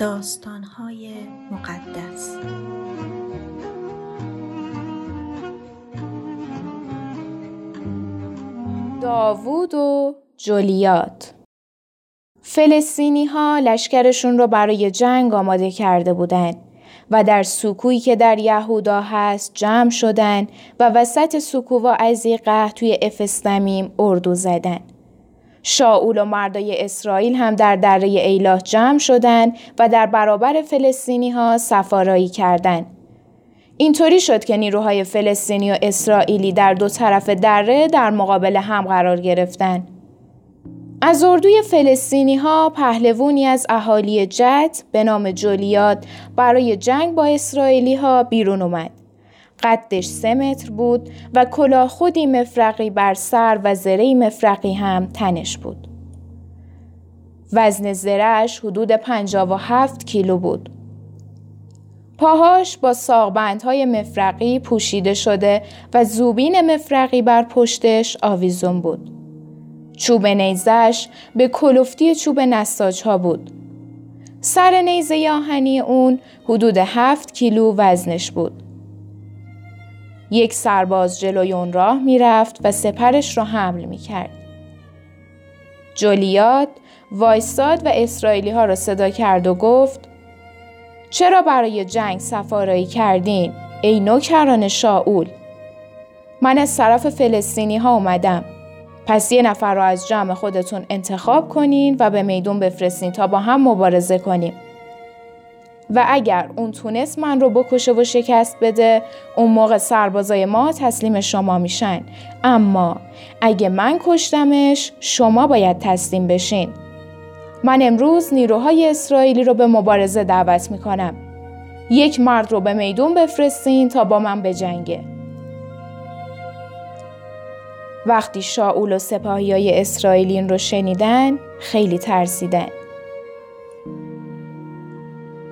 داستانهای مقدس داوود و جولیات فلسطینی ها لشکرشون رو برای جنگ آماده کرده بودند و در سکویی که در یهودا هست جمع شدن و وسط سکو و ازیقه توی افستمیم اردو زدن. شاول و مردای اسرائیل هم در دره ایلاه جمع شدند و در برابر فلسطینی ها سفارایی کردند. اینطوری شد که نیروهای فلسطینی و اسرائیلی در دو طرف دره در مقابل هم قرار گرفتند. از اردوی فلسطینی ها پهلوونی از اهالی جد به نام جولیاد برای جنگ با اسرائیلی ها بیرون اومد. قدش سه متر بود و کلاه خودی مفرقی بر سر و زره مفرقی هم تنش بود. وزن زرهش حدود 57 کیلو بود. پاهاش با ساقبندهای مفرقی پوشیده شده و زوبین مفرقی بر پشتش آویزون بود. چوب نیزش به کلفتی چوب نستاج ها بود. سر نیزه آهنی اون حدود هفت کیلو وزنش بود. یک سرباز جلوی اون راه می‌رفت و سپرش را حمل می کرد. جولیات وایستاد و اسرائیلی ها را صدا کرد و گفت چرا برای جنگ سفارایی کردین ای نوکران شاول؟ من از طرف فلسطینی ها اومدم. پس یه نفر رو از جمع خودتون انتخاب کنین و به میدون بفرستین تا با هم مبارزه کنیم. و اگر اون تونست من رو بکشه و شکست بده اون موقع سربازای ما تسلیم شما میشن. اما اگه من کشتمش شما باید تسلیم بشین. من امروز نیروهای اسرائیلی رو به مبارزه دعوت می‌کنم. یک مرد رو به میدون بفرستین تا با من بجنگه. وقتی شاول و سپاهی های اسرائیلین رو شنیدن خیلی ترسیدن.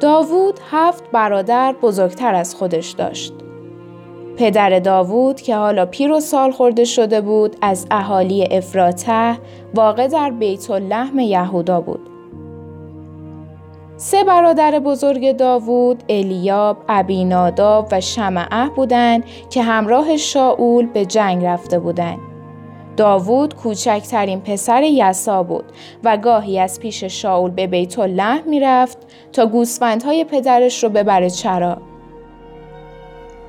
داوود هفت برادر بزرگتر از خودش داشت. پدر داوود که حالا پیر و سال خورده شده بود از اهالی افراته واقع در بیت اللحم یهودا بود. سه برادر بزرگ داوود الیاب، ابیناداب و شمعه بودند که همراه شاول به جنگ رفته بودند. داوود کوچکترین پسر یسا بود و گاهی از پیش شاول به بیت الله می‌رفت تا گوسفندهای پدرش رو ببره چرا.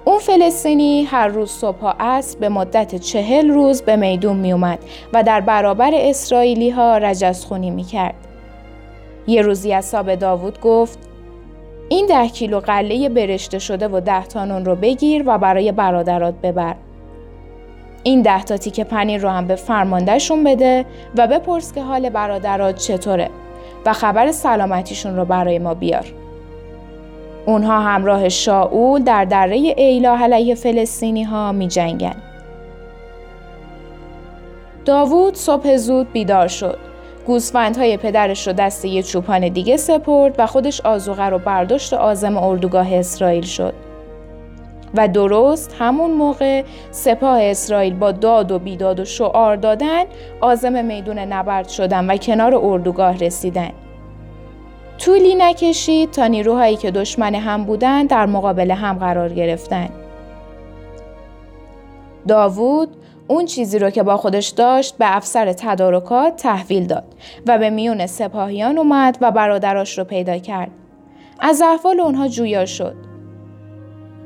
اون فلسطینی هر روز صبح عصر به مدت چهل روز به میدون می اومد و در برابر اسرائیلی ها رجزخونی می کرد. یه روزی یسا به داوود گفت این ده کیلو قله برشته شده و ده تانون رو بگیر و برای برادرات ببر. این ده تا تیکه پنیر رو هم به فرماندهشون بده و بپرس که حال برادرات چطوره و خبر سلامتیشون رو برای ما بیار. اونها همراه شاول در دره ایلا علیه فلسطینی ها می جنگن. داوود صبح زود بیدار شد. گوسفندهای پدرش رو دست یه چوپان دیگه سپرد و خودش آزوغه رو برداشت و آزم اردوگاه اسرائیل شد. و درست همون موقع سپاه اسرائیل با داد و بیداد و شعار دادن آزم میدون نبرد شدن و کنار اردوگاه رسیدن. طولی نکشید تا نیروهایی که دشمن هم بودن در مقابل هم قرار گرفتن. داوود اون چیزی رو که با خودش داشت به افسر تدارکات تحویل داد و به میون سپاهیان اومد و برادراش رو پیدا کرد. از احوال اونها جویا شد.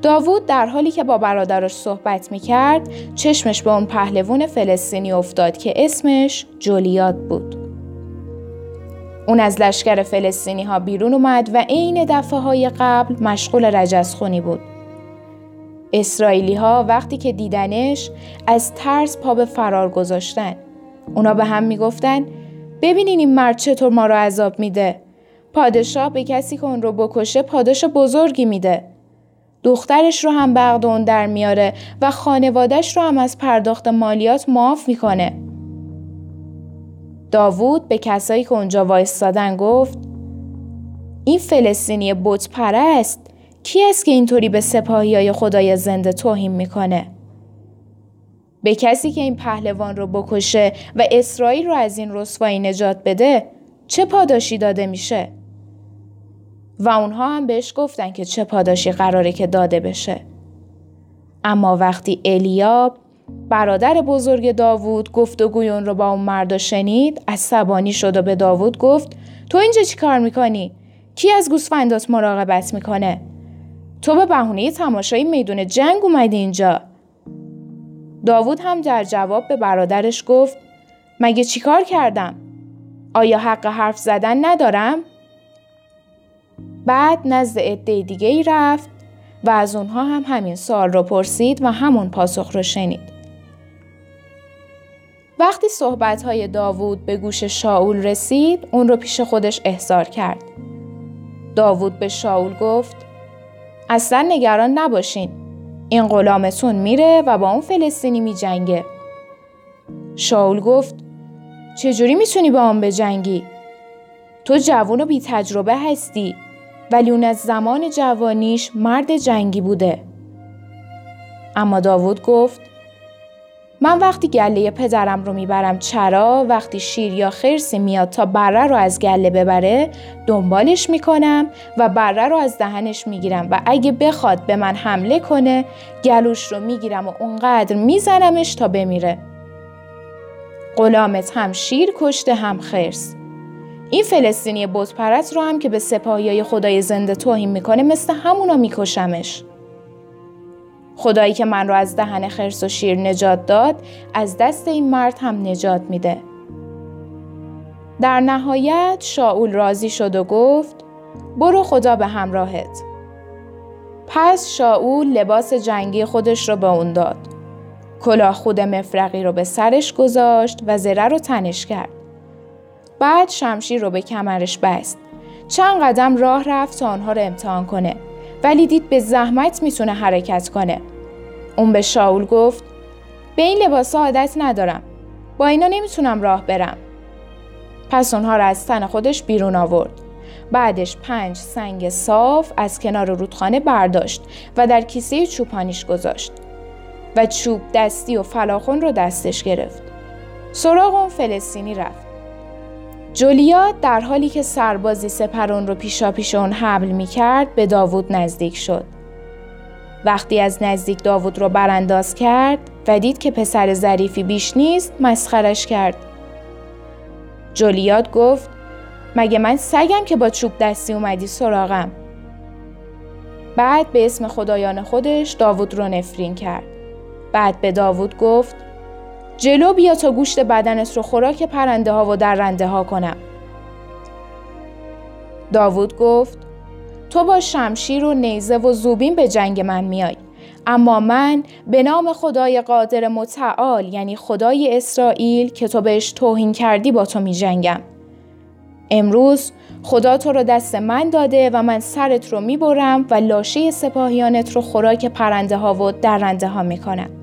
داوود در حالی که با برادرش صحبت می کرد چشمش به اون پهلوون فلسطینی افتاد که اسمش جولیاد بود. اون از لشکر فلسطینی ها بیرون اومد و عین دفعه های قبل مشغول رجزخونی بود. اسرائیلی ها وقتی که دیدنش از ترس پا به فرار گذاشتن. اونا به هم می‌گفتن ببینین این مرد چطور ما رو عذاب میده. پادشاه به کسی که اون رو بکشه پاداش بزرگی میده. دخترش رو هم بغدون در میاره و خانوادش رو هم از پرداخت مالیات معاف می‌کنه. داوود به کسایی که اونجا وایستادن گفت این فلسطینی بت پرست کی است که اینطوری به سپاهی های خدای زنده توهین می‌کنه؟ به کسی که این پهلوان رو بکشه و اسرائیل رو از این رسوایی نجات بده چه پاداشی داده میشه؟ و اونها هم بهش گفتن که چه پاداشی قراره که داده بشه. اما وقتی الیاب برادر بزرگ داوود گفتگوی اون رو با اون مردا شنید عصبانی شد و به داوود گفت تو اینجا چی کار می‌کنی؟ کی از گوسفندات مراقبت می‌کنه؟ تو به بهونه تماشای میدون جنگ اومدی اینجا؟ داوود هم در جواب به برادرش گفت مگه چیکار کردم؟ آیا حق حرف زدن ندارم؟ بعد نزد عده دیگه ای رفت و از اونها هم همین سال رو پرسید و همون پاسخ رو شنید. وقتی صحبت داوود به گوش شاول رسید اون رو پیش خودش احضار کرد. داوود به شاول گفت اصلا نگران نباشین. این غلامتون میره و با اون فلسطینی می جنگه. شاول گفت چجوری می‌تونی با آن بجنگی؟ تو جوان و بی تجربه هستی ولی اون از زمان جوانیش مرد جنگی بوده. اما داوود گفت من وقتی گله پدرم رو می‌برم چرا وقتی شیر یا خرسی میاد تا بره رو از گله ببره دنبالش می‌کنم و بره رو از دهنش می‌گیرم و اگه بخواد به من حمله کنه گلوش رو می‌گیرم و اونقدر میزنمش تا بمیره غلامت هم شیر کشته هم خرس این فلسطینی بتپرست رو هم که به سپاهیای خدای زنده توهین می‌کنه مثل همونا میکشمش خدایی که من رو از دهن خرس و شیر نجات داد از دست این مرد هم نجات میده. در نهایت شاول راضی شد و گفت برو خدا به همراهت. پس شاول لباس جنگی خودش رو به اون داد. کلاه خود مفرقی رو به سرش گذاشت و زره رو تنش کرد. بعد شمشیر رو به کمرش بست. چند قدم راه رفت تا آنها رو امتحان کنه. ولی دید به زحمت می‌تونه حرکت کنه. اون به شاول گفت به این لباس عادت ندارم. با اینا نمی‌تونم راه برم. پس اونها را از تن خودش بیرون آورد. بعدش پنج سنگ صاف از کنار رودخانه برداشت و در کیسه چوپانیش گذاشت و چوب دستی و فلاخون رو دستش گرفت. سراغ اون فلسطینی رفت. جولیات در حالی که سربازی سپرون رو پیشا پیش اون حمل می کرد به داوود نزدیک شد. وقتی از نزدیک داوود رو برانداز کرد و دید که پسر ظریفی بیش نیست مسخرش کرد. جولیات گفت مگه من سگم که با چوب دستی اومدی سراغم. بعد به اسم خدایان خودش داوود رو نفرین کرد. بعد به داوود گفت جلو بیا تا گوشت بدنت رو خوراک پرنده ها و درنده ها کنم. داوود گفت تو با شمشیر و نیزه و زوبین به جنگ من میای. اما من به نام خدای قادر متعال یعنی خدای اسرائیل که تو بهش توهین کردی با تو می جنگم. امروز خدا تو رو دست من داده و من سرت رو می برم و لاشه سپاهیانت رو خوراک پرنده ها و درنده ها می کنم.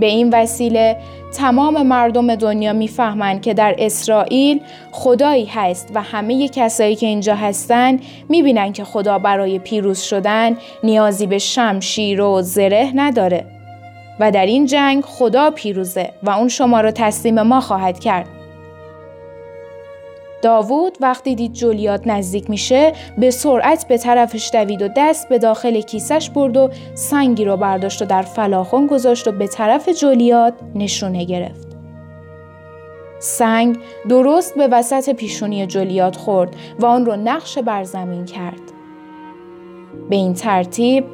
به این وسیله تمام مردم دنیا می‌فهمند که در اسرائیل خدایی هست و همه کسایی که اینجا هستن می‌بینن که خدا برای پیروز شدن نیازی به شمشیر و زره نداره. و در این جنگ خدا پیروزه و اون شما رو تسلیم ما خواهد کرد. داوود وقتی دید جولیات نزدیک میشه به سرعت به طرفش دوید و دست به داخل کیسش برد و سنگی رو برداشت و در فلاخون گذاشت و به طرف جولیات نشونه گرفت. سنگ درست به وسط پیشونی جولیات خورد و آن رو نقش بر زمین کرد. به این ترتیب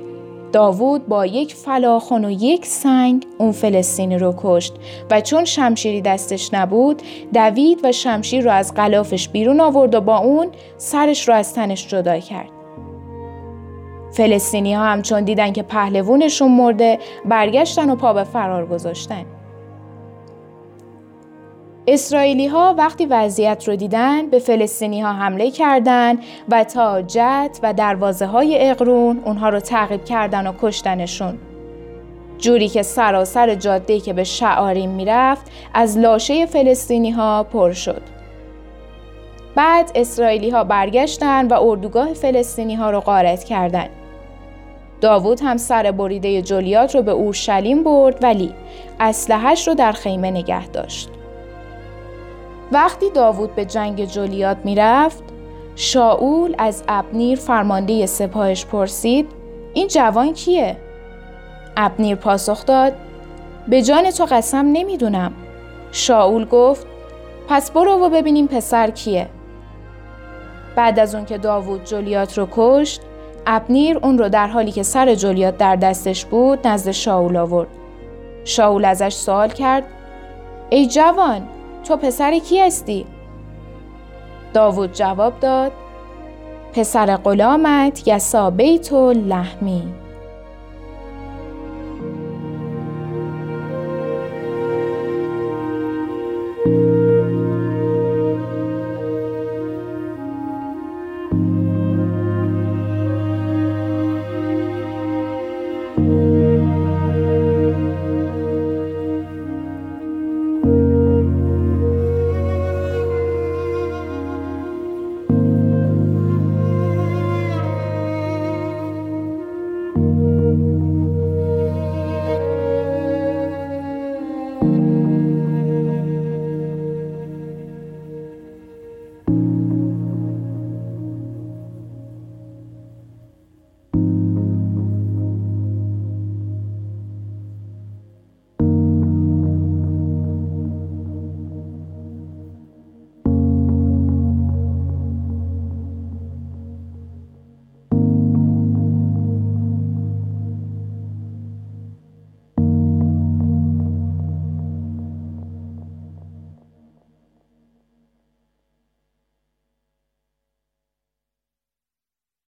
داوود با یک فلاخون و یک سنگ اون فلسطینی رو کشت و چون شمشیری دستش نبود دوید و شمشیر رو از غلافش بیرون آورد و با اون سرش رو از تنش جدا کرد. فلسطینی ها هم چون دیدن که پهلوونشون مرده برگشتن و پا به فرار گذاشتن. اسرائیلی ها وقتی وضعیت رو دیدن به فلسطینی ها حمله کردند و تا جت و دروازه های اقرون اونها رو تعقیب کردن و کشتنشون. جوری که سراسر جاده که به شعاریم می‌رفت از لاشه فلسطینی ها پر شد. بعد اسرائیلی ها برگشتن و اردوگاه فلسطینی ها رو غارت کردند. داوود هم سر بریده جولیات رو به اورشلیم برد ولی اسلحهش رو در خیمه نگه داشت. وقتی داوود به جنگ جولیات می‌رفت شاول از ابنیر فرمانده سپاهش پرسید این جوان کیه؟ ابنیر پاسخ داد به جان تو قسم نمی‌دونم. شاول گفت پس برو و ببینیم پسر کیه. بعد از اون که داوود جولیات رو کشت ابنیر اون رو در حالی که سر جولیات در دستش بود نزد شاول آورد. شاول ازش سوال کرد ای جوان تو پسر کی هستی؟ داوود جواب داد پسر غلامت یسا بیت و لحمی